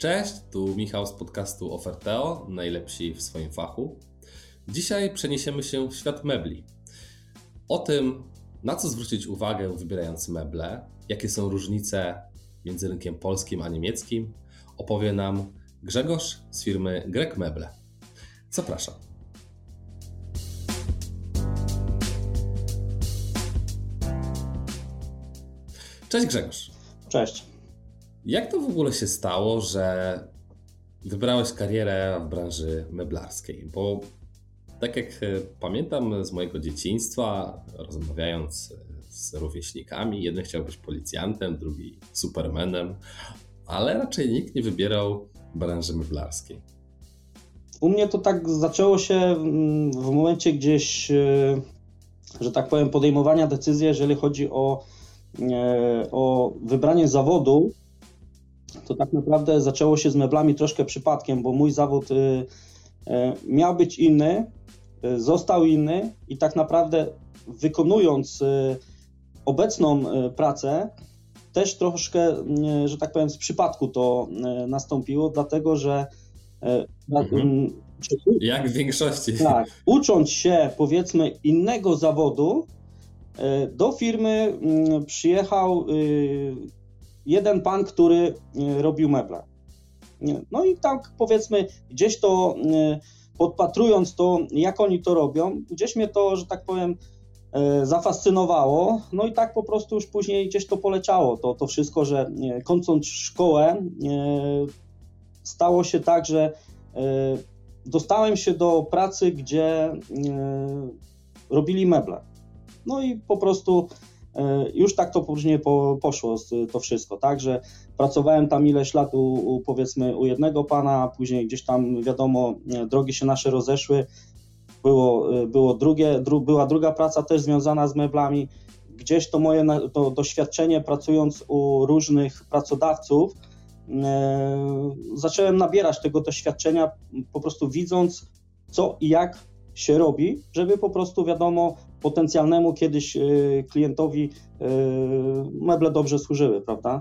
Cześć, tu Michał z podcastu Oferteo, najlepsi w swoim fachu. Dzisiaj przeniesiemy się w świat mebli. O tym, na co zwrócić uwagę wybierając meble, jakie są różnice między rynkiem polskim a niemieckim, opowie nam Grzegorz z firmy Grek Meble. Zapraszam. Cześć Grzegorz. Cześć. Jak to w ogóle się stało, że wybrałeś karierę w branży meblarskiej? Bo tak jak e, pamiętam z mojego dzieciństwa, rozmawiając e, z rówieśnikami, jeden chciał być policjantem, drugi supermanem, ale raczej nikt nie wybierał branży meblarskiej. U mnie to tak zaczęło się mm, w momencie gdzieś, e, że tak powiem, podejmowania decyzji, jeżeli chodzi o, o wybranie zawodu, to tak naprawdę zaczęło się z meblami troszkę przypadkiem, bo mój zawód y, y, miał być inny, y, został inny i tak naprawdę wykonując obecną pracę, też troszkę, że tak powiem, z przypadku to nastąpiło, dlatego że. Mhm. Jak w większości. Tak, ucząc się powiedzmy innego zawodu, do firmy mm, przyjechał jeden pan, który e, robił meble. No i tak powiedzmy, gdzieś to e, podpatrując to, jak oni to robią, gdzieś mnie to, że tak powiem, e, zafascynowało. No i tak po prostu już później gdzieś to poleciało. To, to wszystko, że kończąc szkołę, stało się tak, że dostałem się do pracy, gdzie robili meble. No i po prostu już tak to później po, poszło to wszystko, tak, że pracowałem tam ileś lat u, u, powiedzmy u jednego pana, później gdzieś tam wiadomo, drogi się nasze rozeszły, było, e, było drugie, dru, była druga praca też związana z meblami, gdzieś to moje to doświadczenie pracując u różnych pracodawców, e, zacząłem nabierać tego doświadczenia, po prostu widząc co i jak się robi, żeby po prostu wiadomo potencjalnemu kiedyś y, klientowi y, meble dobrze służyły, prawda?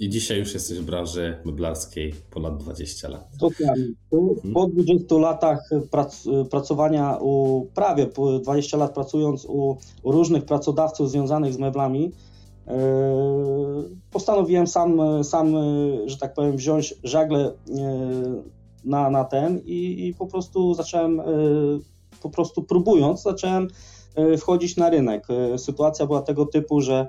I dzisiaj już jesteś w branży meblarskiej ponad 20 lat. Dokładnie. Hmm. Po 20 latach prac, pracowania u prawie 20 lat pracując u, różnych pracodawców związanych z meblami, y, postanowiłem sam, sam, że tak powiem, wziąć żagle na, na ten i, i po prostu zacząłem, po prostu próbując, zacząłem wchodzić na rynek. E, sytuacja była tego typu, że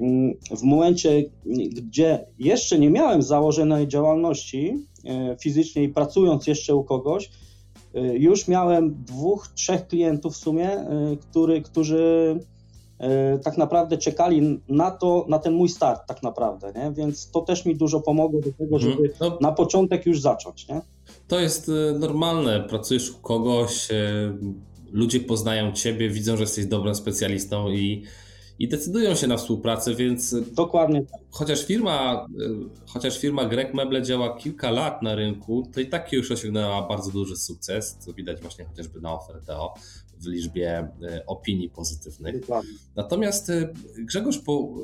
mm, w momencie, gdzie jeszcze nie miałem założonej działalności e, fizycznej, pracując jeszcze u kogoś, już miałem dwóch, trzech klientów w sumie, który, którzy tak naprawdę czekali na to, na ten mój start tak naprawdę, nie? więc to też mi dużo pomogło do tego, mhm. żeby no, na początek już zacząć. Nie? To jest normalne, pracujesz u kogoś, ludzie poznają ciebie, widzą, że jesteś dobrym specjalistą i, i decydują się na współpracę, więc. Dokładnie. Tak. Chociaż firma, chociaż firma Grek Meble działa kilka lat na rynku, to i tak już osiągnęła bardzo duży sukces, co widać właśnie chociażby na oferteo w liczbie e, opinii pozytywnych. Dokładnie. Natomiast e, Grzegorz, po,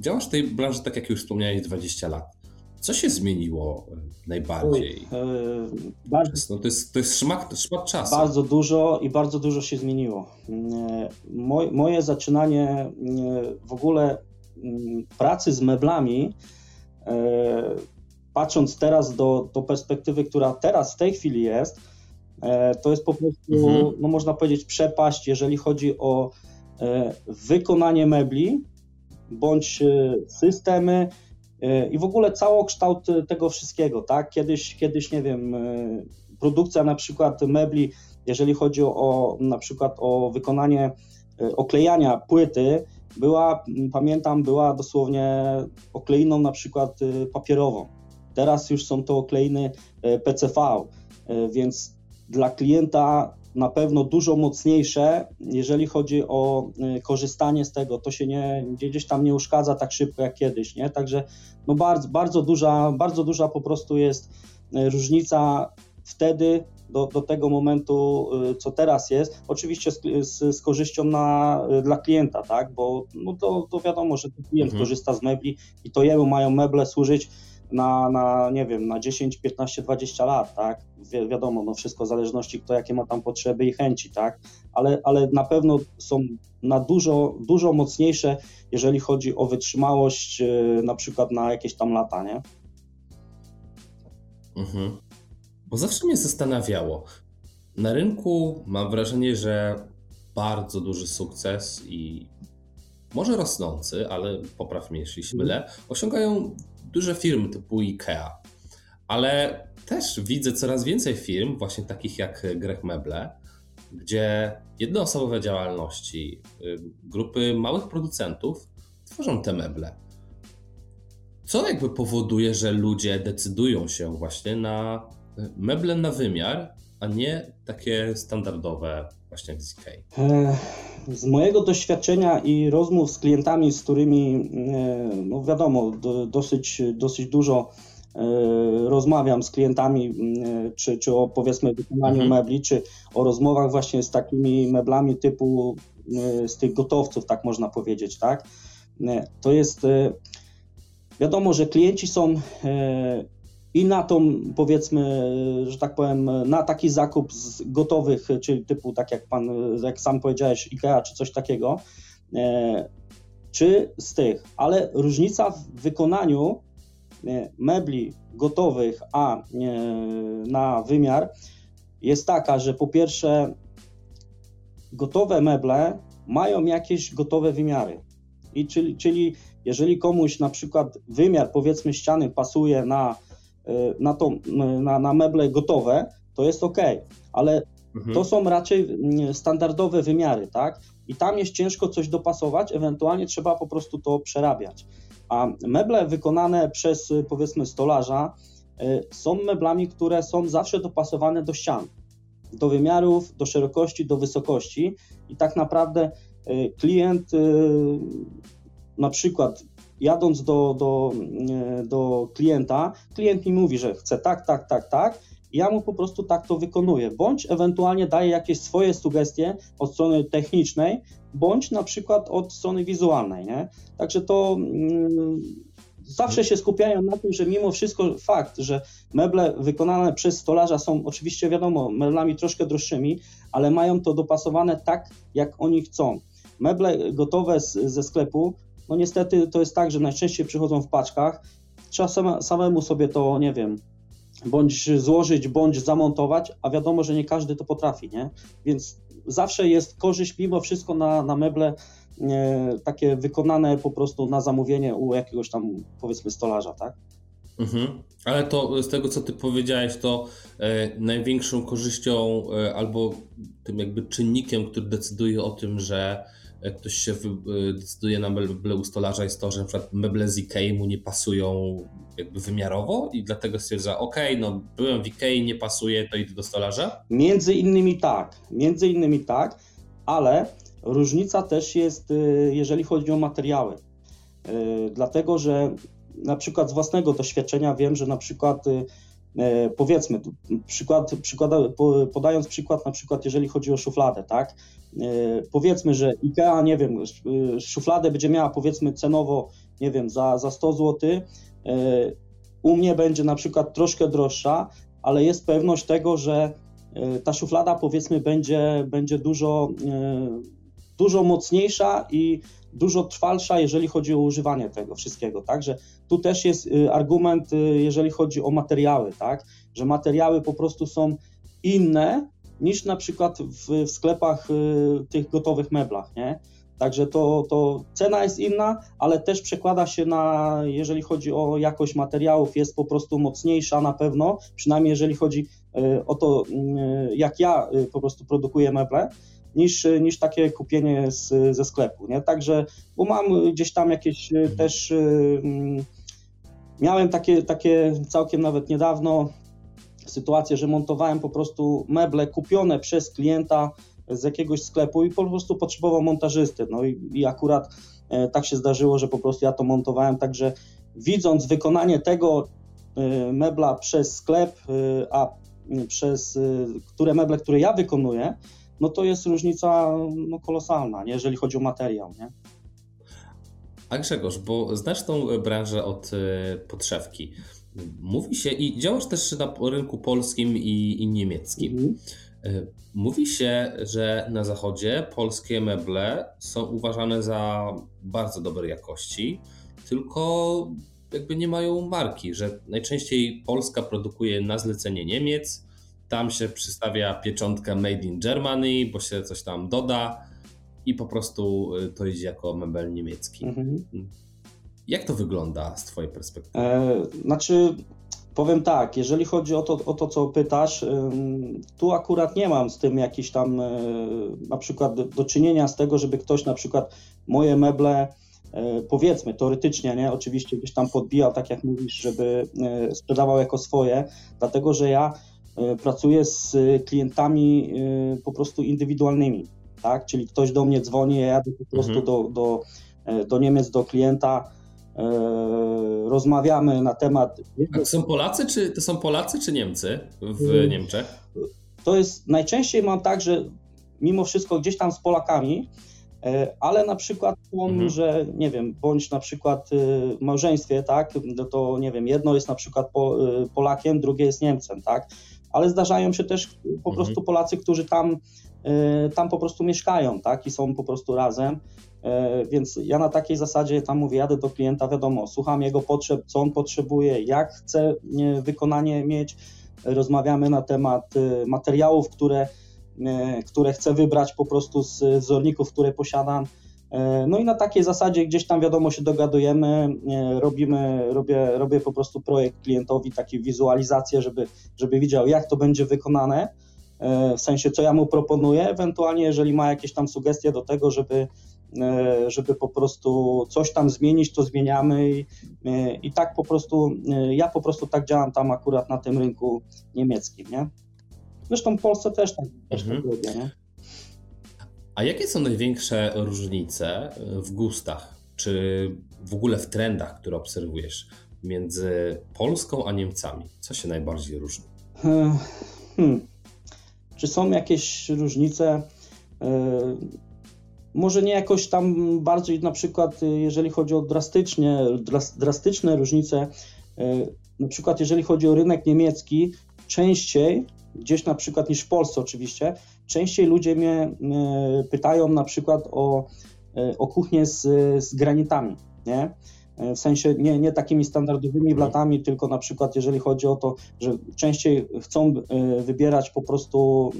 działasz w tej branży, tak jak już wspomniałeś, 20 lat. Co się zmieniło e, najbardziej? E, bardzo, no to jest, to jest szmat, szmat czasu. Bardzo dużo i bardzo dużo się zmieniło. E, moje, zaczynanie w ogóle mm, pracy z meblami, patrząc teraz do, do perspektywy, która teraz w tej chwili jest, to jest po prostu, mhm. no można powiedzieć, przepaść, jeżeli chodzi o wykonanie mebli bądź systemy, i w ogóle całokształt tego wszystkiego, tak? Kiedyś, kiedyś nie wiem, e, produkcja na przykład mebli, jeżeli chodzi o na przykład o wykonanie e, oklejania płyty, była, pamiętam, była dosłownie okleiną na przykład e, papierową. Teraz już są to okleiny PCV, więc dla klienta na pewno dużo mocniejsze, jeżeli chodzi o y, korzystanie z tego. To się nie, gdzieś tam nie uszkadza tak szybko jak kiedyś, nie? Także no bardzo, bardzo, duża, bardzo duża po prostu jest y, różnica wtedy do, do tego momentu, y, co teraz jest. Oczywiście z, z, z korzyścią na, dla klienta, tak? Bo no to, to wiadomo, że klient mhm. korzysta z mebli i to jemu mają meble służyć na, na nie wiem, na 10, 15, 20 lat, tak? Wi wiadomo, no wszystko w zależności kto jakie ma tam potrzeby i chęci, tak? Ale, ale na pewno są na dużo, dużo mocniejsze, jeżeli chodzi o wytrzymałość yy, na przykład na jakieś tam lata, nie? Mhm. Bo zawsze mnie zastanawiało. Na rynku mam wrażenie, że bardzo duży sukces i może rosnący, ale popraw mnie, jeśli się mylę, osiągają duże firmy typu IKEA. Ale też widzę coraz więcej firm, właśnie takich jak Grech Meble, gdzie jednoosobowe działalności, y, grupy małych producentów tworzą te meble. Co jakby powoduje, że ludzie decydują się właśnie na meble na wymiar, a nie takie standardowe właśnie jak z mojego doświadczenia i rozmów z klientami, z którymi, e, no wiadomo, dosyć, dosyć dużo e, rozmawiam z klientami, e, czy, czy o powiedzmy wykonaniu mhm. mebli, czy o rozmowach właśnie z takimi meblami typu z tych gotowców, tak można powiedzieć, tak? To jest wiadomo, że klienci są i na tą, powiedzmy, że tak powiem, na taki zakup z gotowych, czyli typu, tak jak pan, jak sam powiedziałeś, IKEA czy coś takiego, e, czy z tych, ale różnica w wykonaniu e, mebli gotowych, a e, na wymiar jest taka, że po pierwsze gotowe meble mają jakieś gotowe wymiary. I czyli, czyli jeżeli komuś na przykład wymiar powiedzmy ściany pasuje na na, to, na, na meble gotowe, to jest ok, ale mhm. to są raczej mm, standardowe wymiary, tak? I tam jest ciężko coś dopasować, ewentualnie trzeba po prostu to przerabiać. A meble wykonane przez powiedzmy stolarza y, są meblami, które są zawsze dopasowane do ścian, do wymiarów, do szerokości, do wysokości i tak naprawdę y, klient y, na przykład jadąc do, do, e, do klienta, klient mi mówi, że chce tak, tak, tak, tak, ja mu po prostu tak to wykonuję, bądź ewentualnie daję jakieś swoje sugestie od strony technicznej, bądź na przykład od strony wizualnej, nie? Także to mm, zawsze się skupiają na tym, że mimo wszystko fakt, że meble wykonane przez stolarza są oczywiście wiadomo meblami troszkę droższymi, ale mają to dopasowane tak, jak oni chcą. Meble gotowe z, ze sklepu no niestety to jest tak, że najczęściej przychodzą w paczkach. Trzeba samemu sobie to, nie wiem, bądź złożyć, bądź zamontować, a wiadomo, że nie każdy to potrafi, nie? Więc zawsze jest korzyść mimo wszystko na, na meble e, takie wykonane po prostu na zamówienie u jakiegoś tam powiedzmy stolarza, tak? Mhm. Ale to z tego, co ty powiedziałeś, to e, największą korzyścią e, albo tym jakby czynnikiem, który decyduje o tym, że jak ktoś się y, decyduje na meble u stolarza jest to, że na przykład meble z Ikei mu nie pasują jakby wymiarowo i dlatego stwierdza, ok, no byłem w Ikei, nie pasuje, to idę do stolarza? Między innymi tak, między innymi tak, ale różnica też jest, y, jeżeli chodzi o materiały. Y, dlatego, że na przykład z własnego doświadczenia wiem, że na przykład E, powiedzmy, przykład, przykłada, podając przykład na przykład jeżeli chodzi o szufladę, tak, e, powiedzmy, że IKEA, nie wiem, szufladę będzie miała powiedzmy cenowo, nie wiem, za, za 100 zł, e, u mnie będzie na przykład troszkę droższa, ale jest pewność tego, że ta szuflada powiedzmy będzie, będzie dużo, dużo mocniejsza i dużo trwalsza, jeżeli chodzi o używanie tego wszystkiego. Także tu też jest y, argument, y, jeżeli chodzi o materiały, tak? Że materiały po prostu są inne niż na przykład w, sklepach y, tych gotowych meblach, nie? Także to, to cena jest inna, ale też przekłada się na, jeżeli chodzi o jakość materiałów, jest po prostu mocniejsza na pewno, przynajmniej jeżeli chodzi o to, jak ja po prostu produkuję meble niż, niż takie kupienie z, ze sklepu. Nie? Także, bo mam gdzieś tam jakieś e, też. Mm, miałem takie, takie całkiem nawet niedawno sytuację, że montowałem po prostu meble kupione przez klienta z jakiegoś sklepu i po prostu potrzebował montażysty. No i, i akurat e, tak się zdarzyło, że po prostu ja to montowałem, także widząc wykonanie tego e, mebla przez sklep, a przez które meble, które ja wykonuję, no to jest różnica no, kolosalna, nie? jeżeli chodzi o materiał. Nie? A Grzegorz, bo znasz tą branżę od e, podszewki. Mówi się i działasz też na rynku polskim i, i niemieckim. Mhm. E, mówi się, że na zachodzie polskie meble są uważane za bardzo dobrej jakości, tylko jakby nie mają marki, że najczęściej Polska produkuje na zlecenie Niemiec, tam się przystawia pieczątkę Made in Germany, bo się coś tam doda i po prostu y, to idzie jako mebel niemiecki. Mhm. Jak to wygląda z Twojej perspektywy? E, znaczy, powiem tak, jeżeli chodzi o to, o to co pytasz, tu akurat nie mam z tym jakiś tam e, na przykład do czynienia z tego, żeby ktoś na przykład moje meble e, powiedzmy teoretycznie, nie, oczywiście gdzieś tam podbijał, tak jak mówisz, żeby e, sprzedawał jako swoje, dlatego że ja pracuję z klientami po prostu indywidualnymi, tak, czyli ktoś do mnie dzwoni, ja jadę po prostu mhm. do, do, do Niemiec, do klienta, E, rozmawiamy na temat. A to są Polacy, czy to są Polacy czy Niemcy w hmm. Niemczech? To jest najczęściej mam tak, że mimo wszystko gdzieś tam z Polakami, e, ale na przykład, mhm. że nie wiem, bądź na przykład e, w małżeństwie, tak, no to nie wiem, jedno jest na przykład Polakiem, drugie jest Niemcem, tak, ale zdarzają się też po mhm. prostu Polacy, którzy tam, tam po prostu mieszkają, tak, i są po prostu razem E, więc ja na takiej zasadzie tam mówię, jadę do klienta, wiadomo, słucham jego potrzeb, co on potrzebuje, jak chce wykonanie mieć, rozmawiamy na temat e, materiałów, które, e, które chcę wybrać po prostu z wzorników, które posiadam. No i na takiej zasadzie gdzieś tam wiadomo się dogadujemy, robimy, robię, robię po prostu projekt klientowi, taką wizualizację, żeby, żeby widział jak to będzie wykonane, w sensie co ja mu proponuję, ewentualnie jeżeli ma jakieś tam sugestie do tego, żeby E, żeby po prostu coś tam zmienić, to zmieniamy i, e, i tak po prostu, e, ja po prostu tak działam tam akurat na tym rynku niemieckim, nie? Zresztą w Polsce też tak, też tak mhm. tak robię, nie? A jakie są największe różnice w gustach, czy w ogóle w trendach, które obserwujesz między Polską a Niemcami? Co się najbardziej różni? Hmm. Czy są jakieś różnice? może nie jakoś tam bardziej na przykład, jeżeli chodzi o drastycznie, drastyczne różnice, y, na przykład jeżeli chodzi o rynek niemiecki, częściej, gdzieś na przykład niż w Polsce oczywiście, częściej ludzie mnie y, pytają na przykład o, o kuchnię z, z granitami, nie? W sensie nie, nie takimi standardowymi blatami, mhm. tylko na przykład jeżeli chodzi o to, że częściej chcą wybierać po prostu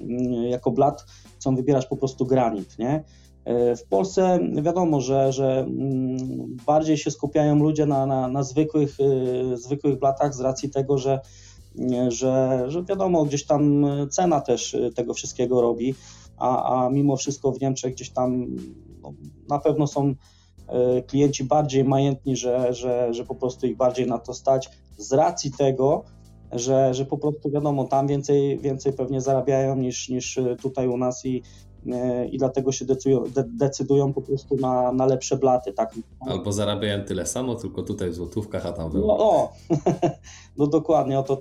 jako blat, chcą wybierać po prostu granit, nie? E, w Polsce wiadomo, że, że mm, bardziej się skupiają ludzie na, na, na zwykłych, e, zwykłych blatach z racji tego, że, że, że wiadomo, gdzieś tam cena też tego wszystkiego robi, a, a mimo wszystko w Niemczech gdzieś tam no, na pewno są e, klienci bardziej majętni, że, że, że po prostu ich bardziej na to stać z racji tego, że, że po prostu wiadomo, tam więcej, więcej pewnie zarabiają niż, niż tutaj u nas i, E, i dlatego się decydują, de, decydują po prostu na, na lepsze blaty. Tak? Albo zarabiają tyle samo, tylko tutaj w złotówkach, a tam w No, o, no dokładnie, o to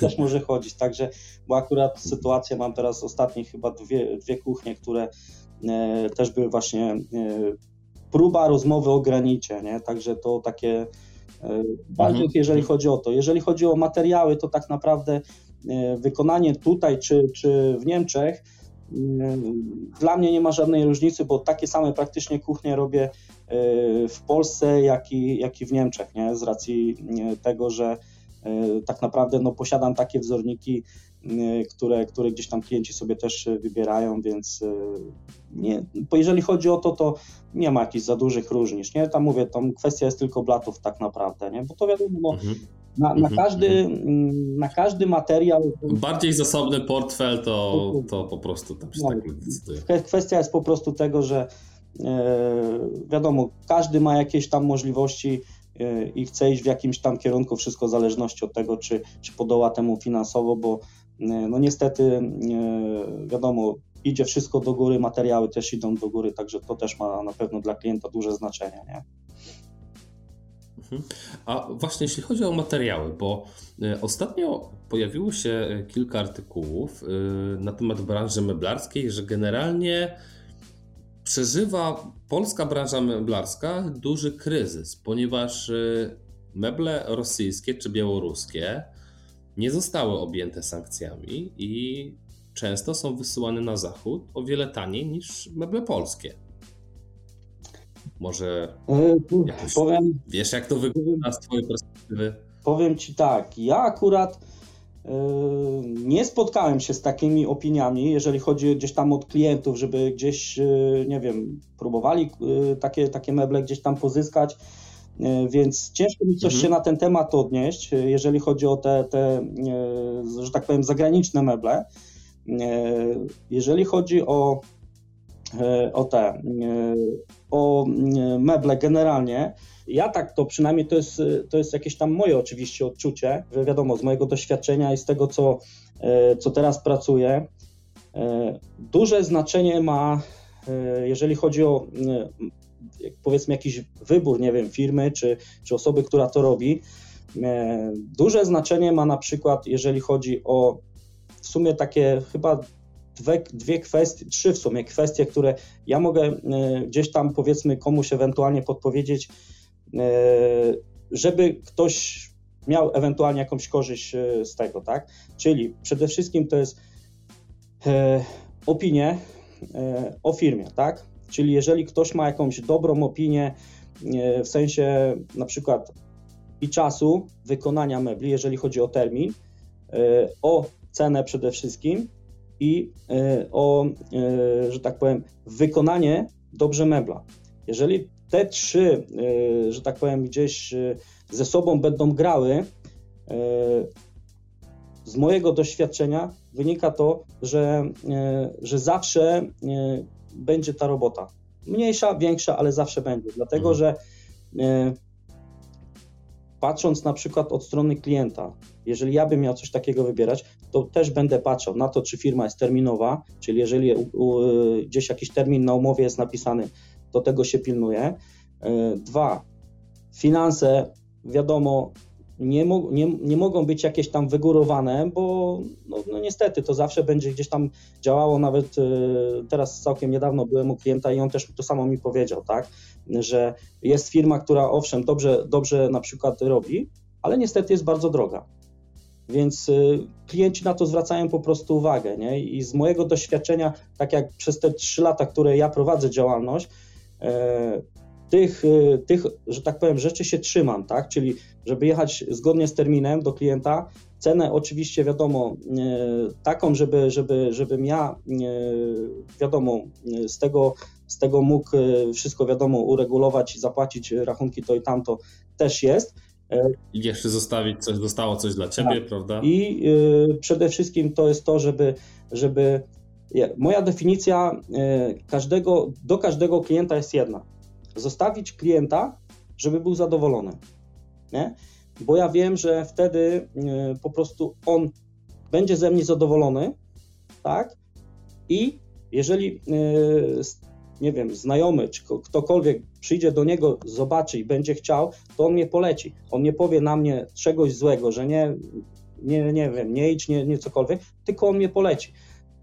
też, może chodzić. Także, bo akurat sytuację mam teraz ostatnie chyba dwie, dwie kuchnie, które e, też były właśnie e, próba rozmowy o granicie, nie? Także to takie e, bardziej mhm. jeżeli chodzi o to. Jeżeli chodzi o materiały, to tak naprawdę e, wykonanie tutaj czy, czy w Niemczech dla mnie nie ma żadnej różnicy, bo takie same praktycznie kuchnie robię e, w Polsce, jak i, jak i w Niemczech, nie? z racji e, tego, że e, tak naprawdę no, posiadam takie wzorniki, które, które gdzieś tam klienci sobie też wybierają, więc nie, jeżeli chodzi o to, to nie ma jakichś za dużych różnic, nie? Tam mówię, tam kwestia jest tylko blatów tak naprawdę, nie? Bo to wiadomo, no, mhm. Na, na, mhm, każdy, mhm. na każdy materiał. Bardziej zasobny portfel to, to po prostu tam się no, tak decyduje. Kwestia jest po prostu tego, że e, wiadomo, każdy ma jakieś tam możliwości e, i chce iść w jakimś tam kierunku, wszystko w zależności od tego, czy, czy podoła temu finansowo, bo e, no niestety wiadomo, idzie wszystko do góry, materiały też idą do góry, także to też ma na pewno dla klienta duże znaczenie. Nie? Mhm. A właśnie jeśli chodzi o materiały, bo e, ostatnio pojawiło się e, kilka artykułów e, na temat branży meblarskiej, że generalnie przeżywa polska branża meblarska duży kryzys, ponieważ meble rosyjskie czy białoruskie nie zostały objęte sankcjami i często są wysyłane na zachód o wiele taniej niż meble polskie. Może e, jakoś, powiem, wiesz, jak to wygląda z Twojej perspektywy? Powiem Ci tak, ja akurat e, nie spotkałem się z takimi opiniami, jeżeli chodzi gdzieś tam od klientów, żeby gdzieś, e, nie wiem, próbowali takie, takie meble gdzieś tam pozyskać, więc ciężko mi coś mhm. się na ten temat odnieść, jeżeli chodzi o te, te, że tak powiem, zagraniczne meble. Jeżeli chodzi o, o te, o meble generalnie, ja tak to przynajmniej to jest, to jest jakieś tam moje oczywiście odczucie, że wiadomo, z mojego doświadczenia i z tego, co, co teraz pracuję, duże znaczenie ma, jeżeli chodzi o powiedzmy jakiś wybór, nie wiem, firmy czy, czy osoby, która to robi. Duże znaczenie ma na przykład, jeżeli chodzi o w sumie takie chyba dwie, dwie kwestie, trzy w sumie kwestie, które ja mogę e, gdzieś tam powiedzmy komuś ewentualnie podpowiedzieć, e, żeby ktoś miał ewentualnie jakąś korzyść e, z tego, tak? Czyli przede wszystkim to jest opinie o firmie, tak? Czyli jeżeli ktoś ma jakąś dobrą opinię w sensie na przykład i czasu wykonania mebli, jeżeli chodzi o termin, o cenę przede wszystkim i e, o, e, że tak powiem, wykonanie dobrze mebla. Jeżeli te trzy, e, że tak powiem, gdzieś ze sobą będą grały, z mojego doświadczenia wynika to, że, że zawsze będzie ta robota. Mniejsza, większa, ale zawsze będzie. Dlatego, mhm. że patrząc na przykład od strony klienta, jeżeli ja bym miał coś takiego wybierać, to też będę patrzał na to, czy firma jest terminowa, czyli jeżeli gdzieś jakiś termin na umowie jest napisany, to tego się pilnuje. E, dwa, finanse, wiadomo, nie, mo nie, nie mogą być jakieś tam wygórowane, bo no, no, niestety to zawsze będzie gdzieś tam działało. Nawet y, teraz całkiem niedawno byłem u klienta i on też to samo mi powiedział, tak, że jest firma, która owszem, dobrze, dobrze na przykład robi, ale niestety jest bardzo droga. Więc y, klienci na to zwracają po prostu uwagę. Nie? I z mojego doświadczenia, tak jak przez te trzy lata, które ja prowadzę działalność, e, tych, y, tych, że tak powiem, rzeczy się trzymam, tak? Czyli żeby jechać zgodnie z terminem do klienta, cenę oczywiście wiadomo e, taką, żeby, żeby, żebym ja e, wiadomo z tego, z tego mógł wszystko wiadomo uregulować i zapłacić rachunki to i tamto też jest, i jeszcze zostawić coś, zostało coś dla ciebie, tak. prawda? I y, przede wszystkim to jest to, żeby, żeby moja definicja y, każdego, do każdego klienta jest jedna. Zostawić klienta, żeby był zadowolony. Nie? Bo ja wiem, że wtedy y, po prostu on będzie ze mnie zadowolony, tak? I jeżeli y, nie wiem, znajomy czy ktokolwiek przyjdzie do niego, zobaczy i będzie chciał, to on mnie poleci. On nie powie na mnie czegoś złego, że nie, nie, nie wiem, nie idź, nie, nie cokolwiek, tylko on mnie poleci.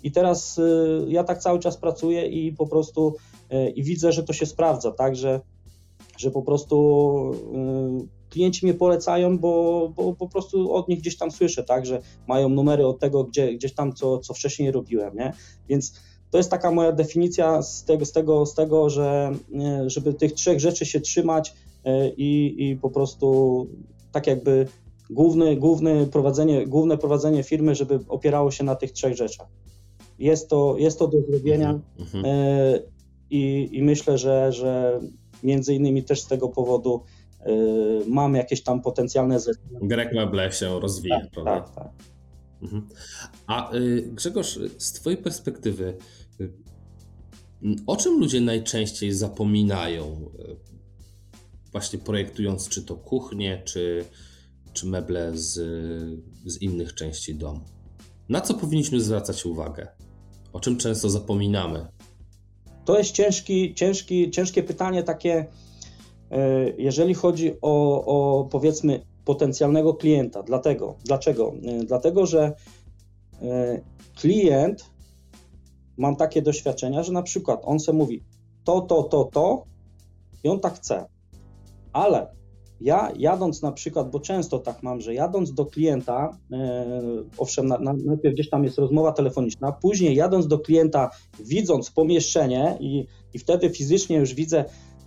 I teraz y, ja tak cały czas pracuję i po prostu i widzę, że to się sprawdza, tak, że, że po prostu y, klienci mnie polecają, bo, bo po prostu od nich gdzieś tam słyszę, tak, że mają numery od tego, gdzie, gdzieś tam, co, co wcześniej robiłem, nie? Więc to jest taka moja definicja z tego, z tego, z tego że e, żeby tych trzech rzeczy się trzymać e, i, i po prostu tak jakby główny, główny prowadzenie, główne prowadzenie firmy, żeby opierało się na tych trzech rzeczach. Jest to, jest to do zrobienia mhm, mhm. E, i, i myślę, że, że między innymi też z tego powodu mam jakieś tam potencjalne zlecenia. Grek Meble się rozwija, tak, prawda? Tak, tak. Mhm. A y, Grzegorz, z Twojej perspektywy, o czym ludzie najczęściej zapominają, właśnie projektując czy to kuchnię, czy, czy meble z, z innych części domu? Na co powinniśmy zwracać uwagę? O czym często zapominamy? To jest ciężki, ciężki, ciężkie pytanie, takie, e, jeżeli chodzi o, o powiedzmy potencjalnego klienta. Dlatego, dlaczego? E, dlatego, że klient mam takie doświadczenia, że na przykład on se mówi to, to, to, to i on tak chce. Ale ja jadąc na przykład, bo często tak mam, że jadąc do klienta, e, owszem, na, na, najpierw gdzieś tam jest rozmowa telefoniczna, później jadąc do klienta, widząc pomieszczenie i, i wtedy fizycznie już widzę,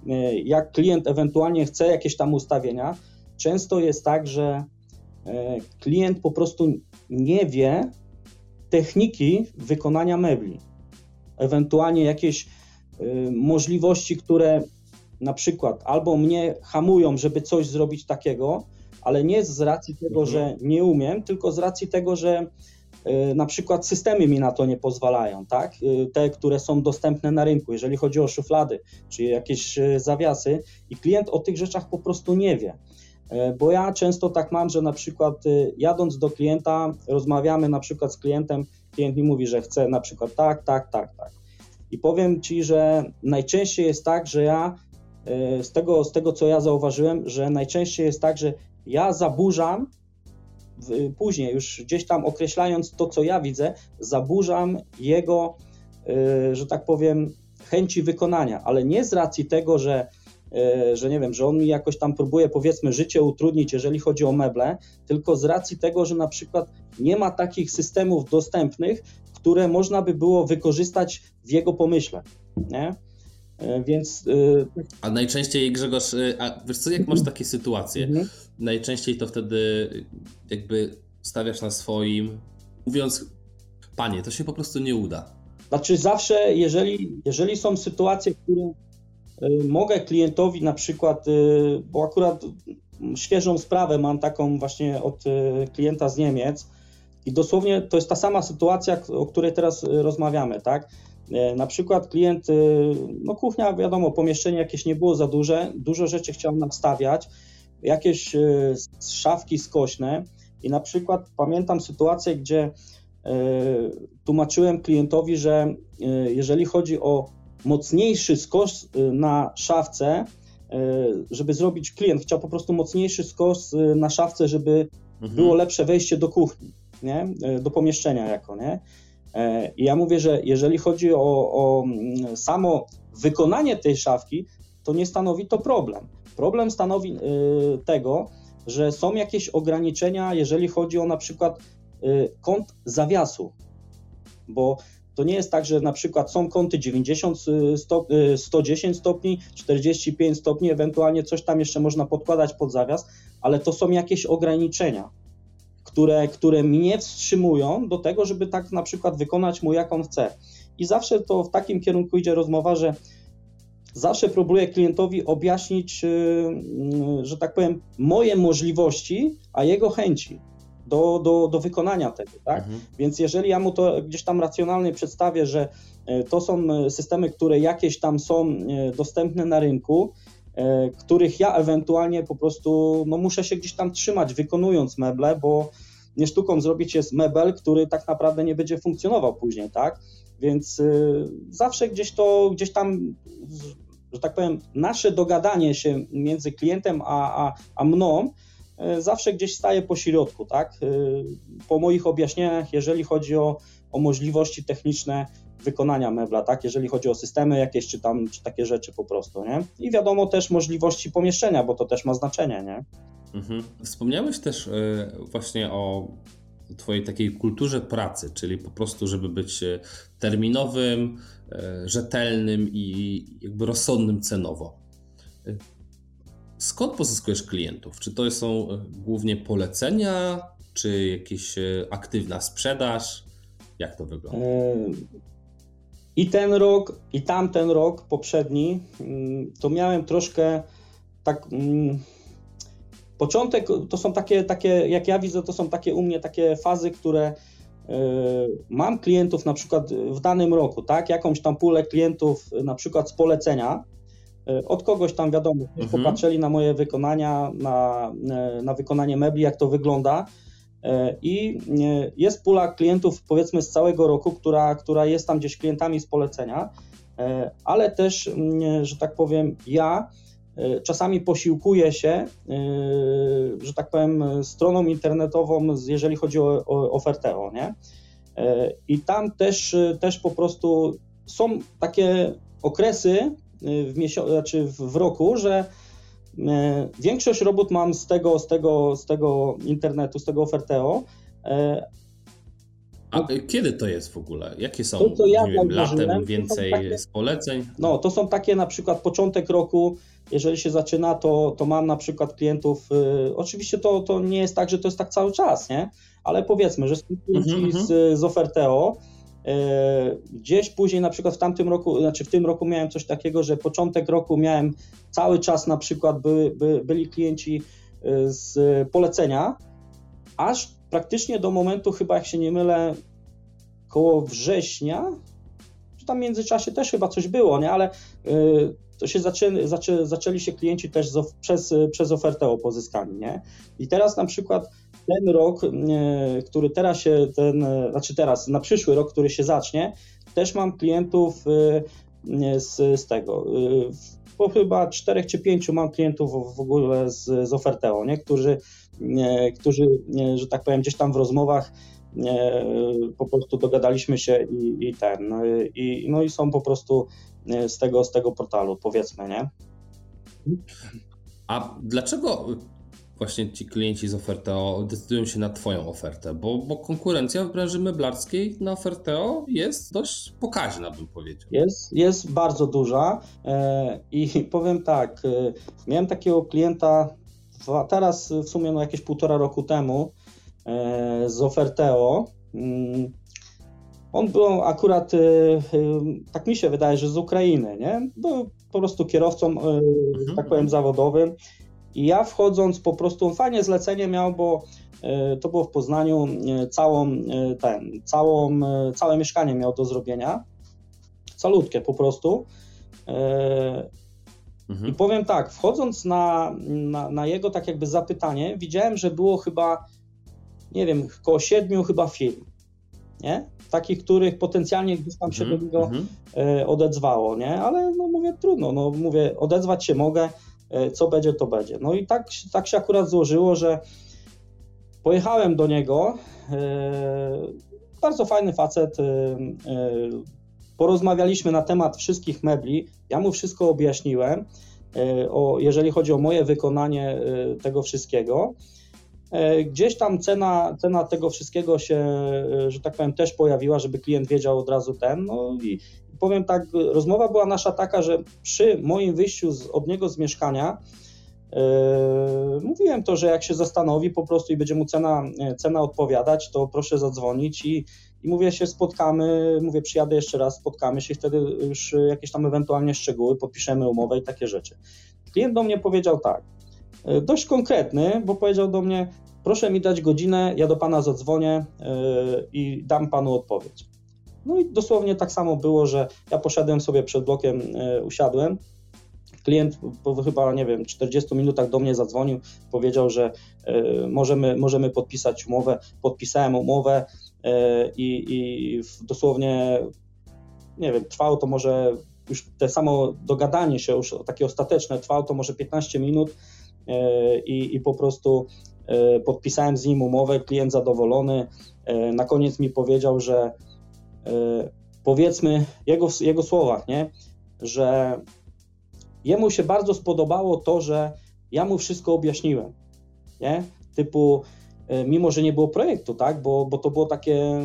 e, jak klient ewentualnie chce jakieś tam ustawienia, często jest tak, że e, klient po prostu nie wie techniki wykonania mebli, ewentualnie jakieś e, możliwości, które na przykład albo mnie hamują, żeby coś zrobić takiego, ale nie z racji tego, mhm. że nie umiem, tylko z racji tego, że y, na przykład systemy mi na to nie pozwalają, tak? Y, te, które są dostępne na rynku, jeżeli chodzi o szuflady czy jakieś y, zawiasy, i klient o tych rzeczach po prostu nie wie. Bo ja często tak mam, że na przykład jadąc do klienta, rozmawiamy na przykład z klientem, klient mi mówi, że chce na przykład tak, tak, tak, tak. I powiem ci, że najczęściej jest tak, że ja E, z tego, z tego, co ja zauważyłem, że najczęściej jest tak, że ja zaburzam, później już gdzieś tam określając to, co ja widzę, zaburzam jego, e, że tak powiem, chęci wykonania, ale nie z racji tego, że, e, że nie wiem, że on mi jakoś tam próbuje powiedzmy życie utrudnić, jeżeli chodzi o meble, tylko z racji tego, że na przykład nie ma takich systemów dostępnych, które można by było wykorzystać w jego pomyśle. Nie? E, więc. E, a najczęściej Grzegorz, e, a wiesz co, jak masz takie sytuacje, mhm. najczęściej to wtedy jakby stawiasz na swoim, mówiąc, panie, to się po prostu nie uda. Znaczy, zawsze, jeżeli, jeżeli są sytuacje, które mogę klientowi na przykład, bo akurat świeżą sprawę mam taką właśnie od klienta z Niemiec i dosłownie to jest ta sama sytuacja, o której teraz rozmawiamy, tak? E, na przykład klient, e, no kuchnia, wiadomo, pomieszczenie jakieś nie było za duże, dużo rzeczy chciał nastawiać, jakieś e, szafki skośne i na przykład pamiętam sytuację, gdzie tłumaczyłem klientowi, że jeżeli chodzi o mocniejszy skos na szafce, żeby zrobić, klient chciał po prostu mocniejszy skos na szafce, żeby mhm. było lepsze wejście do kuchni, nie? do pomieszczenia jako, nie? E, I ja mówię, że jeżeli chodzi o, o mm, samo wykonanie tej szafki, to nie stanowi to problem. Problem stanowi y, tego, że są jakieś ograniczenia, jeżeli chodzi o na przykład y, kąt zawiasu, bo to nie jest tak, że na przykład są kąty 90 stop, 110 stopni, 45 stopni, ewentualnie coś tam jeszcze można podkładać pod zawias, ale to są jakieś ograniczenia które, które mnie wstrzymują do tego, żeby tak na przykład wykonać mu, jak on chce. I zawsze to w takim kierunku idzie rozmowa, że zawsze próbuję klientowi objaśnić, y, y, że tak powiem, moje możliwości, a jego chęci do, do, do wykonania tego, tak? Mhm. Więc jeżeli ja mu to gdzieś tam racjonalnie przedstawię, że y, to są systemy, które jakieś tam są dostępne na rynku, których ja ewentualnie po prostu no, muszę się gdzieś tam trzymać, wykonując meble, bo nie sztuką zrobić jest mebel, który tak naprawdę nie będzie funkcjonował później, tak? Więc y, zawsze gdzieś to, gdzieś tam, że tak powiem, nasze dogadanie się między klientem a, a, a mną y, zawsze gdzieś staje po środku, tak? Y, po moich objaśnieniach, jeżeli chodzi o, o możliwości techniczne wykonania mebla, tak? Jeżeli chodzi o systemy jakieś, czy tam, czy takie rzeczy po prostu, nie? I wiadomo też możliwości pomieszczenia, bo to też ma znaczenie, nie? Mhm. Wspomniałeś też e, właśnie o Twojej takiej kulturze pracy, czyli po prostu, żeby być e, terminowym, e, rzetelnym i jakby rozsądnym cenowo. Skąd pozyskujesz klientów? Czy to są głównie polecenia, czy jakaś aktywna sprzedaż? Jak to wygląda? I ten rok, i tamten rok poprzedni, mm, to miałem troszkę tak mm, Początek to są takie, takie, jak ja widzę, to są takie u mnie takie fazy, które y, mam klientów na przykład w danym roku, tak, jakąś tam pulę klientów na przykład z polecenia, y, od kogoś tam wiadomo, mhm. popatrzyli na moje wykonania, na, y, na wykonanie mebli, jak to wygląda. I jest pula klientów powiedzmy z całego roku, która, która jest tam gdzieś klientami z polecenia, ale też, że tak powiem, ja E, czasami posiłkuje się, e, że tak powiem, stroną internetową, jeżeli chodzi o, o Oferteo, nie? E, I tam też, też po prostu są takie okresy w, miesiąc, znaczy w roku, że Większość robót mam z tego, z tego, z tego internetu, z tego Oferteo, a kiedy to jest w ogóle? Jakie są to, co ja wiem, latem więcej takie, z poleceń? No, to są takie na przykład początek roku, jeżeli się zaczyna, to, to mam na przykład klientów, y, oczywiście to, to nie jest tak, że to jest tak cały czas, nie? Ale powiedzmy, że są klienci mm -hmm. z, z Oferteo, y, Gdzieś później, na przykład w tamtym roku, znaczy w tym roku miałem coś takiego, że początek roku miałem cały czas na przykład były, by, byli klienci y, z polecenia, aż praktycznie do momentu, chyba jak się nie mylę, koło września, czy tam w międzyczasie też chyba coś było, nie? ale y, to się zaczę, zaczę, zaczęli się klienci też z, przez, przez ofertę o pozyskaniu, nie? I teraz na przykład ten rok, y, który teraz się, ten, znaczy teraz, na przyszły rok, który się zacznie, też mam klientów y, z, z tego, po chyba czterech czy pięciu mam klientów w ogóle z, z Oferteo, nie? Którzy, którzy, że tak powiem, gdzieś tam w rozmowach po prostu dogadaliśmy się i, i ten, no i, no i są po prostu z tego, z tego portalu, powiedzmy, nie? A dlaczego właśnie ci klienci z Oferteo decydują się na Twoją ofertę? Bo, bo konkurencja w branży meblarskiej na Oferteo jest dość pokaźna, bym powiedział. Jest, jest bardzo duża e, i powiem tak, e, miałem takiego klienta teraz w sumie no jakieś półtora roku temu, E, z Oferteo. On był akurat, e, e, tak mi się wydaje, że z Ukrainy, nie? Był po prostu kierowcą, mhm. tak powiem, zawodowym. I ja wchodząc po prostu, fajnie zlecenie miał, bo to było w Poznaniu, całą, ten, całą, całe mieszkanie miał do zrobienia, calutkie po prostu. Mhm. I powiem tak, wchodząc na, na, na, jego tak jakby zapytanie, widziałem, że było chyba nie wiem, około siedmiu chyba firm, nie? Takich, których potencjalnie gdzieś tam się mm, do niego mm. odezwało, nie? Ale no mówię, trudno, no mówię, odezwać się mogę, e, co będzie, to będzie. No i tak, tak się akurat złożyło, że pojechałem do niego, e, bardzo fajny facet, porozmawialiśmy na temat wszystkich mebli, ja mu wszystko objaśniłem, o, jeżeli chodzi o moje wykonanie tego wszystkiego. E, gdzieś tam cena, cena tego wszystkiego się, e, że tak powiem, też pojawiła, żeby klient wiedział od razu ten. No i powiem tak, rozmowa była nasza taka, że przy moim wyjściu z, od niego z mieszkania, Yy, mówiłem to, że jak się zastanowi po prostu i będzie mu cena, cena odpowiadać, to proszę zadzwonić i, i mówię się spotkamy, mówię przyjadę jeszcze raz, spotkamy się, wtedy już jakieś tam ewentualnie szczegóły, podpiszemy umowę i takie rzeczy. Klient do mnie powiedział tak, dość konkretny, bo powiedział do mnie: Proszę mi dać godzinę, ja do pana zadzwonię e, i dam panu odpowiedź. No i dosłownie tak samo było, że ja poszedłem sobie przed blokiem, e, usiadłem. Klient po chyba, nie wiem, 40 minutach do mnie zadzwonił, powiedział, że możemy, możemy podpisać umowę. Podpisałem umowę i, i dosłownie, nie wiem, trwało to może już te samo dogadanie się, już takie ostateczne, trwało to może 15 minut E, i, i po prostu e, podpisałem z nim umowę, klient zadowolony. E, na koniec mi powiedział, że powiedzmy jego, jego słowach, nie, że jemu się bardzo spodobało to, że ja mu wszystko objaśniłem, nie? Typu, mimo że nie było projektu, tak, bo, bo to było takie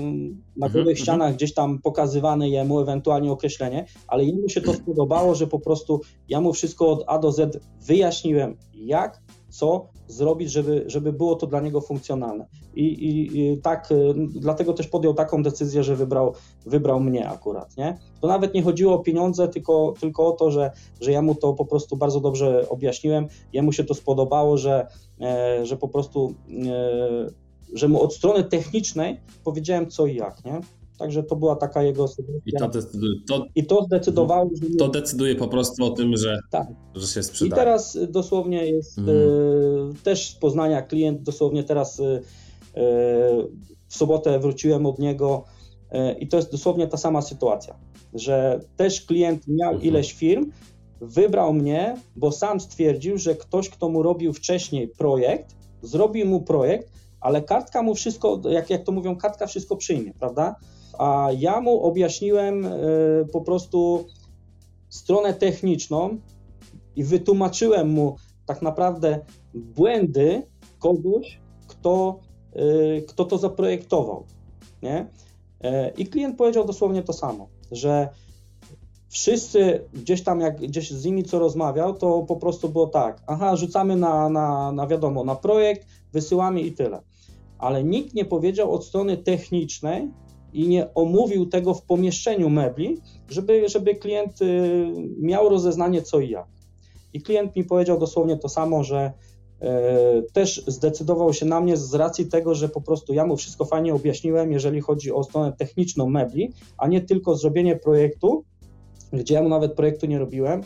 na mhm, ścianach mhm. gdzieś tam pokazywane jemu, ewentualnie określenie, ale jemu się to spodobało, że po prostu ja mu wszystko od A do Z wyjaśniłem, jak, co zrobić, żeby, żeby było to dla niego funkcjonalne. I, i, i tak, y, dlatego też podjął taką decyzję, że wybrał, wybrał mnie akurat, nie? To nawet nie chodziło o pieniądze, tylko, tylko o to, że, że ja mu to po prostu bardzo dobrze objaśniłem, jemu się to spodobało, że, e, że po prostu, e, że mu od strony technicznej powiedziałem co i jak, nie? Także to była taka jego I to, decyduje, to, I to zdecydowało, że... To decyduje po prostu o tym, że, tak. że się sprzedaje. I teraz dosłownie jest mm. y, też z Poznania klient, dosłownie teraz y, y, w sobotę wróciłem od niego i to jest dosłownie ta sama sytuacja, że też klient miał mhm. ileś firm, wybrał mnie, bo sam stwierdził, że ktoś, kto mu robił wcześniej projekt, zrobił mu projekt, ale kartka mu wszystko, jak, jak to mówią, kartka wszystko przyjmie, prawda? A ja mu objaśniłem e, po prostu stronę techniczną i wytłumaczyłem mu tak naprawdę błędy kogoś, kto, kto to zaprojektował. Nie? I klient powiedział dosłownie to samo, że wszyscy gdzieś tam, jak gdzieś z nimi co rozmawiał, to po prostu było tak, aha, rzucamy na, na, na wiadomo, na projekt, wysyłamy i tyle. Ale nikt nie powiedział od strony technicznej i nie omówił tego w pomieszczeniu mebli, żeby, żeby klient y, miał rozeznanie co i jak. I klient mi powiedział dosłownie to samo, że e, też zdecydował się na mnie z racji tego, że po prostu ja mu wszystko fajnie objaśniłem, jeżeli chodzi o stronę techniczną mebli, a nie tylko zrobienie projektu, gdzie ja mu nawet projektu nie robiłem.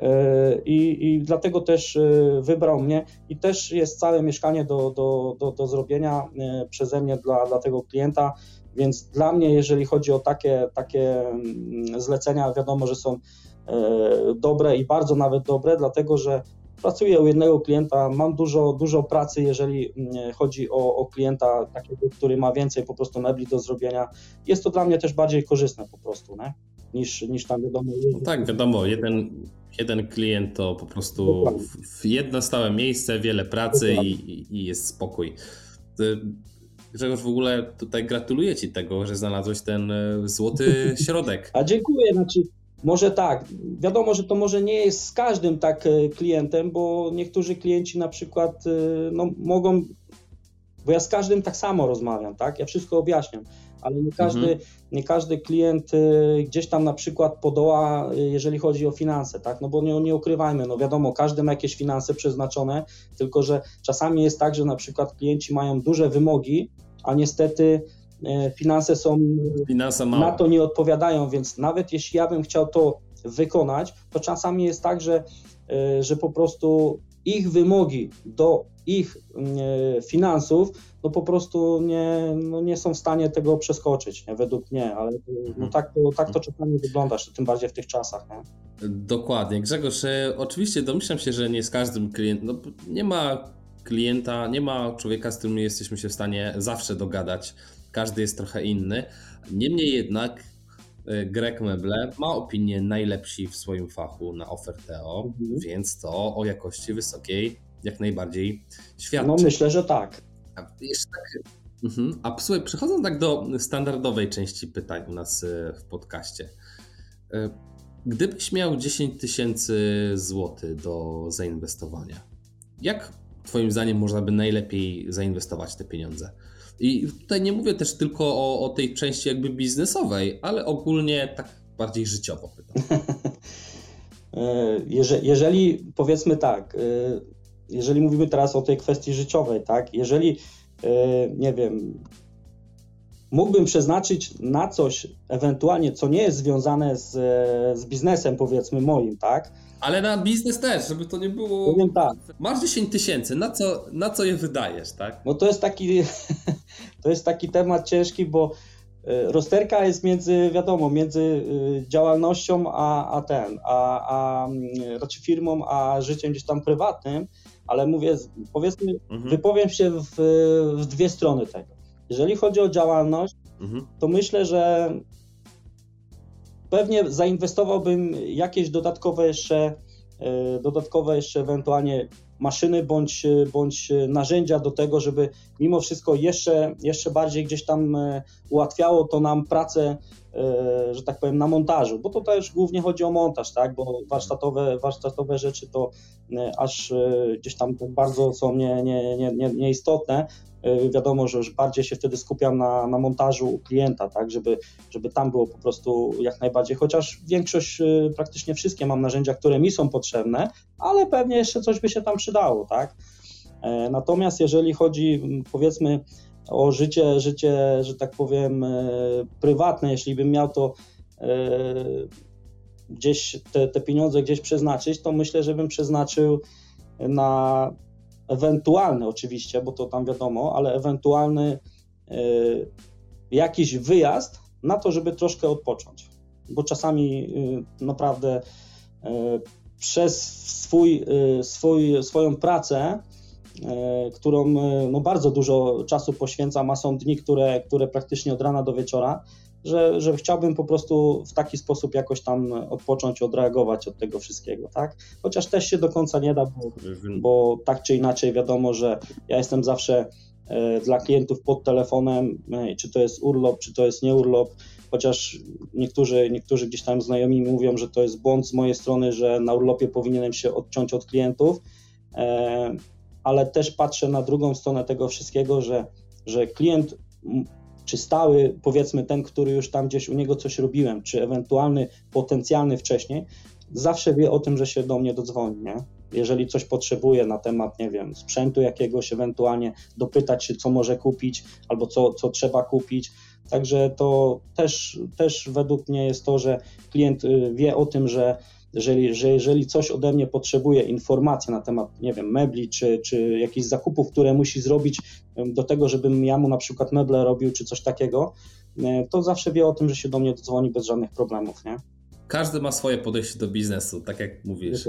E, I, I, dlatego też wybrał mnie i też jest całe mieszkanie do, do, do, do zrobienia przeze mnie dla, dla tego klienta. Więc dla mnie, jeżeli chodzi o takie, takie mm, zlecenia, wiadomo, że są dobre i bardzo nawet dobre, dlatego że pracuję u jednego klienta, mam dużo, dużo pracy, jeżeli mm, chodzi o, o klienta takiego, który ma więcej po prostu mebli do zrobienia. Jest to dla mnie też bardziej korzystne po prostu. Nie? niż, niż tam wiadomo. No tak, wiadomo, jeden, jeden klient to po prostu w, w jedno stałe miejsce, wiele pracy i, i, jest spokój. Grzegorz, w ogóle tutaj gratuluję Ci tego, że znalazłeś ten e, złoty środek. A dziękuję, znaczy może tak, wiadomo, że to może nie jest z każdym tak e, klientem, bo niektórzy klienci na przykład e, no, mogą, bo ja z każdym tak samo rozmawiam, tak, ja wszystko objaśniam ale nie każdy, mhm. nie każdy klient gdzieś tam na przykład podoła, jeżeli chodzi o finanse, tak? No bo nie, nie ukrywajmy, no wiadomo, każdy ma jakieś finanse przeznaczone, tylko że czasami jest tak, że na przykład klienci mają duże wymogi, a niestety y, finanse są Finanse na to nie odpowiadają, więc nawet jeśli ja bym chciał to wykonać, to czasami jest tak, że, że po prostu ich wymogi do ich finansów no po prostu nie, no nie są w stanie tego przeskoczyć, nie? według mnie, ale no mhm. tak, to, tak to czasami wygląda, tym bardziej w tych czasach. Nie? Dokładnie. Grzegorz, e, oczywiście domyślam się, że nie z każdym klientem, no nie ma klienta, nie ma człowieka, z którym jesteśmy się w stanie zawsze dogadać. Każdy jest trochę inny. Niemniej jednak e, Greg Meble ma opinię najlepsi w swoim fachu na Oferteo, mhm. więc to o jakości wysokiej jak najbardziej świadczy. No myślę, że tak. A jeszcze tak. Mhm. A słuchaj, przechodząc tak do standardowej części pytań u nas e, w podcaście. E, gdybyś miał 10 tysięcy złotych do zainwestowania, jak Twoim zdaniem można by najlepiej zainwestować te pieniądze? I tutaj nie mówię też tylko o, o tej części jakby biznesowej, ale ogólnie tak bardziej życiowo pytam. E, jeżeli, jeżeli powiedzmy tak, jeżeli mówimy teraz o tej kwestii życiowej, tak, jeżeli, e, nie wiem, mógłbym przeznaczyć na coś ewentualnie, co nie jest związane z, z biznesem, powiedzmy moim, tak? Ale na biznes też, żeby to nie było. Powiem tak. Masz 10 tysięcy, na co, na co je wydajesz, tak? No to jest taki, to jest taki temat ciężki, bo e, rozterka jest między, wiadomo, między e, działalnością a, a ten, a, a raczej znaczy firmą, a życiem gdzieś tam prywatnym ale mówię, powiedzmy, mhm. wypowiem się w, w, dwie strony tego. Jeżeli chodzi o działalność, mhm. to myślę, że pewnie zainwestowałbym jakieś dodatkowe jeszcze, e, dodatkowe jeszcze ewentualnie maszyny bądź, bądź narzędzia do tego, żeby mimo wszystko jeszcze, jeszcze bardziej gdzieś tam e, ułatwiało to nam pracę E, że tak powiem, na montażu, bo to też głównie chodzi o montaż, tak, bo warsztatowe, warsztatowe rzeczy to aż gdzieś tam tak bardzo są nie, nie, nie, nie, nieistotne. Wiadomo, że już bardziej się wtedy skupiam na, na montażu klienta, tak, żeby, żeby tam było po prostu jak najbardziej, chociaż większość, praktycznie wszystkie mam narzędzia, które mi są potrzebne, ale pewnie jeszcze coś by się tam przydało, tak. Natomiast jeżeli chodzi powiedzmy o życie, życie, że tak powiem, e, prywatne, jeśli bym miał to e, gdzieś te, te pieniądze gdzieś przeznaczyć, to myślę, że bym przeznaczył na ewentualny oczywiście, bo to tam wiadomo, ale ewentualny e, jakiś wyjazd na to, żeby troszkę odpocząć. Bo czasami naprawdę przez swój, swój, swoją pracę E, którą e, no, bardzo dużo czasu poświęcam, a są dni, które, które praktycznie od rana do wieczora, że, że chciałbym po prostu w taki sposób jakoś tam odpocząć, odreagować od tego wszystkiego, tak? Chociaż też się do końca nie da, bo, bo tak czy inaczej wiadomo, że ja jestem zawsze e, dla klientów pod telefonem, czy to jest urlop, czy to jest nie urlop, chociaż niektórzy, niektórzy gdzieś tam znajomi mówią, że to jest błąd z mojej strony, że na urlopie powinienem się odciąć od klientów, e, ale też patrzę na drugą stronę tego wszystkiego, że, że klient czy stały, powiedzmy ten, który już tam gdzieś u niego coś robiłem, czy ewentualny potencjalny wcześniej, zawsze wie o tym, że się do mnie dodzwoni, nie? Jeżeli coś potrzebuje na temat, nie wiem, sprzętu jakiegoś, ewentualnie dopytać się, co może kupić, albo co, co trzeba kupić. Także to też, też według mnie jest to, że klient y, wie o tym, że jeżeli, że jeżeli coś ode mnie potrzebuje, informacji na temat, nie wiem, mebli czy, czy jakichś zakupów, które musi zrobić do tego, żebym ja mu na przykład meble robił czy coś takiego, e, to zawsze wie o tym, że się do mnie dzwoni bez żadnych problemów, nie? Każdy ma swoje podejście do biznesu, tak jak mówisz.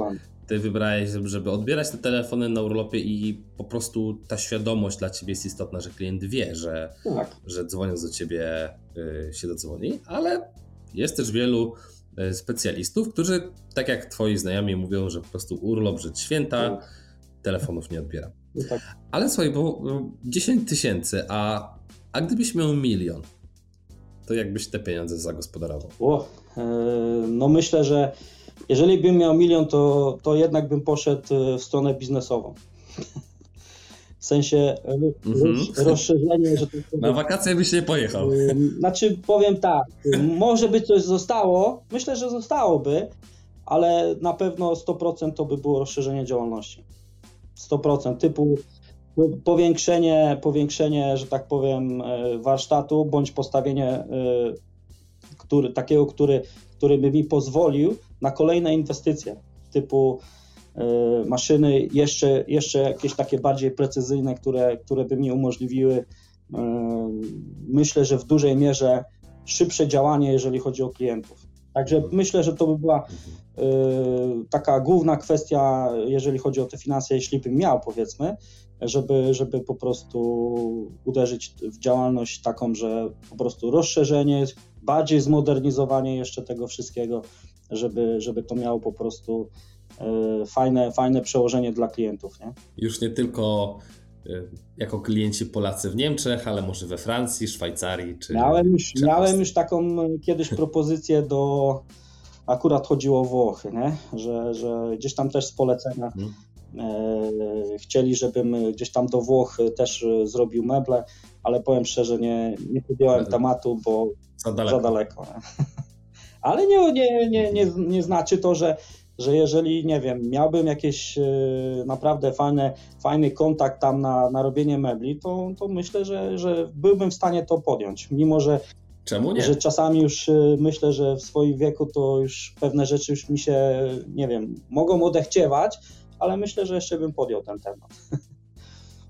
Ty wybrałeś, żeby odbierać te telefony na urlopie i po prostu ta świadomość dla ciebie jest istotna, że klient wie, że, tak. że dzwoniąc do ciebie y, się dodzwoni, ale jest też wielu specjalistów, którzy, tak jak twoi znajomi mówią, że po prostu urlop, że święta, tak. telefonów nie odbiera. No tak. Ale słuchaj, bo 10 tysięcy, a, a gdybyś miał milion, to jakbyś te pieniądze zagospodarował? O, e, no myślę, że jeżeli bym miał milion, to, to jednak bym poszedł e, w stronę biznesową. W sensie mhm. rozszerzenie, że to Na wakacje byś nie pojechał. Znaczy powiem tak, może by coś zostało, myślę, że zostałoby, ale na pewno 100% to by było rozszerzenie działalności. 100% typu powiększenie, powiększenie, że tak powiem, e, warsztatu bądź postawienie e, który, takiego, który, który by mi pozwolił na kolejne inwestycje typu maszyny, jeszcze, jeszcze jakieś takie bardziej precyzyjne, które, które by mi umożliwiły, e, myślę, że w dużej mierze szybsze działanie, jeżeli chodzi o klientów. Także myślę, że to by była e, taka główna kwestia, jeżeli chodzi o te finanse, jeśli bym miał, powiedzmy, żeby, żeby po prostu uderzyć w działalność taką, że po prostu rozszerzenie, bardziej zmodernizowanie jeszcze tego wszystkiego, żeby, żeby to miało po prostu E, fajne, fajne przełożenie dla klientów. Nie? Już nie tylko e, jako klienci Polacy w Niemczech, ale może we Francji, Szwajcarii czy. Miałem już, czy miałem już taką kiedyś propozycję do. Akurat chodziło o Włochy, nie? Że, że gdzieś tam też z polecenia hmm. e, chcieli, żebym gdzieś tam do Włoch też zrobił meble, ale powiem szczerze, nie, nie podjąłem ale tematu, bo za daleko. Za daleko ale nie, nie, nie, nie, nie znaczy to, że że jeżeli, nie wiem, miałbym jakieś e, naprawdę fajne, fajny kontakt tam na, na robienie mebli, to, to myślę, że, że byłbym w stanie to podjąć, mimo że Czemu nie? Że czasami już e, myślę, że w swoim wieku to już pewne rzeczy już mi się, nie wiem, mogą odechciewać, ale myślę, że jeszcze bym podjął ten temat.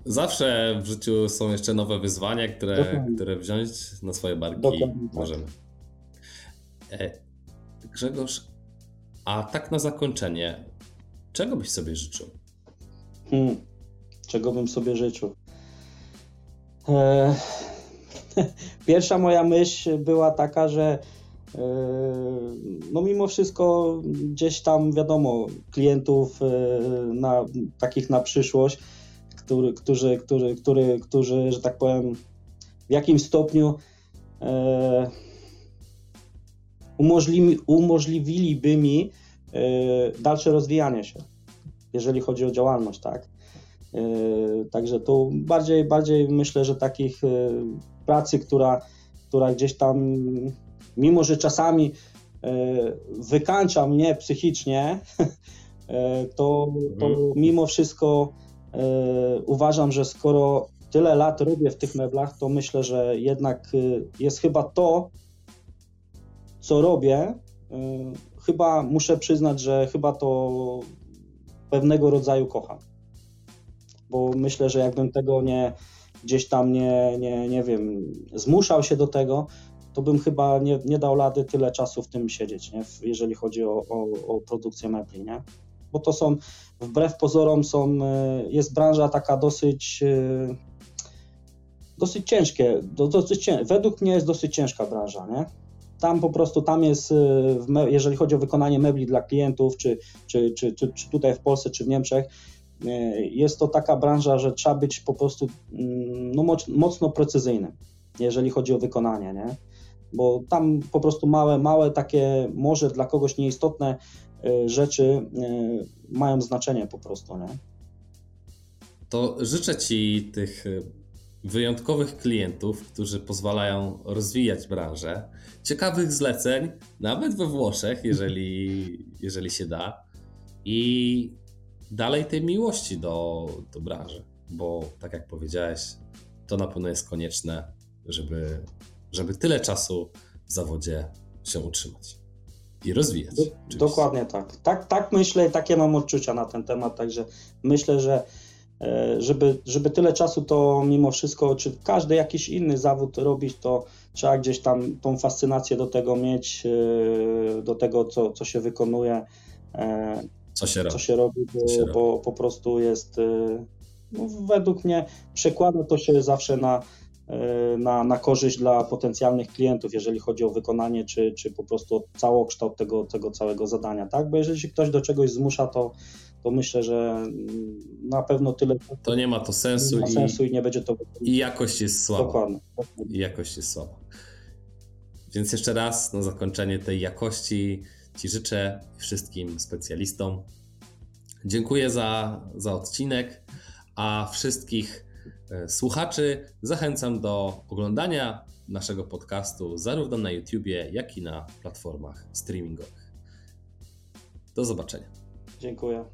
Zawsze w życiu są jeszcze nowe wyzwania, które, które wziąć na swoje barki Dokładnie, tak. możemy. Tak. Grzegorz, a tak na zakończenie, czego byś sobie życzył? Hmm, czego bym sobie życzył? Eee, pierwsza moja myśl była taka, że eee, no mimo wszystko gdzieś tam wiadomo klientów eee, na, takich na przyszłość, który, którzy, którzy, który, którzy, że tak powiem, w jakimś stopniu eee, umożliwi, umożliwiliby mi e, dalsze rozwijanie się, jeżeli chodzi o działalność, tak. E, także tu bardziej, bardziej myślę, że takich e, pracy, która, która gdzieś tam, mimo że czasami wykańcza mnie psychicznie, to, to mhm. mimo wszystko uważam, że skoro tyle lat robię w tych meblach, to myślę, że jednak jest chyba to, co robię, y, chyba muszę przyznać, że chyba to pewnego rodzaju kocham. Bo myślę, że jakbym tego nie gdzieś tam nie, nie, nie wiem, zmuszał się do tego, to bym chyba nie, nie dał rady tyle czasu w tym siedzieć, nie? jeżeli chodzi o, o, o produkcję mebli. Nie? Bo to są, wbrew pozorom, są, y, jest branża taka dosyć y, dosyć ciężkie, dosyć według mnie jest dosyć ciężka branża, nie? Tam po prostu, tam jest, jeżeli chodzi o wykonanie mebli dla klientów, czy, czy, czy, czy, tutaj w Polsce, czy w Niemczech, jest to taka branża, że trzeba być po prostu mm, no, mocno precyzyjnym, jeżeli chodzi o wykonanie, nie? Bo tam po prostu małe, małe takie, może dla kogoś nieistotne rzeczy mają znaczenie po prostu, nie? To życzę Ci tych wyjątkowych klientów, którzy pozwalają rozwijać branżę, ciekawych zleceń, nawet we Włoszech, jeżeli, jeżeli się da, i dalej tej miłości do, do branży, bo tak jak powiedziałeś, to na pewno jest konieczne, żeby, żeby tyle czasu w zawodzie się utrzymać i rozwijać. Do, dokładnie tak. tak. Tak myślę, takie mam odczucia na ten temat, także myślę, że żeby, żeby tyle czasu to mimo wszystko, czy każdy jakiś inny zawód robić, to trzeba gdzieś tam tą fascynację do tego mieć, e, do tego, co, co się wykonuje, e, co się robi, co się robi bo, się bo robi. po prostu jest, no, według mnie przekłada to się zawsze na, na, na korzyść dla potencjalnych klientów, jeżeli chodzi o wykonanie, czy, czy po prostu całokształt tego, tego całego zadania, tak? Bo jeżeli się ktoś do czegoś zmusza, to to myślę, że na pewno tyle. To nie ma to sensu, ma sensu i, i, nie będzie to. I jakość jest słaba. Dokładnie. I jakość jest słaba. Więc jeszcze raz na zakończenie tej jakości Ci życzę wszystkim specjalistom. Dziękuję za, za odcinek, a wszystkich e, słuchaczy zachęcam do oglądania naszego podcastu zarówno na YouTubie, jak i na platformach streamingowych. Do zobaczenia. Dziękuję.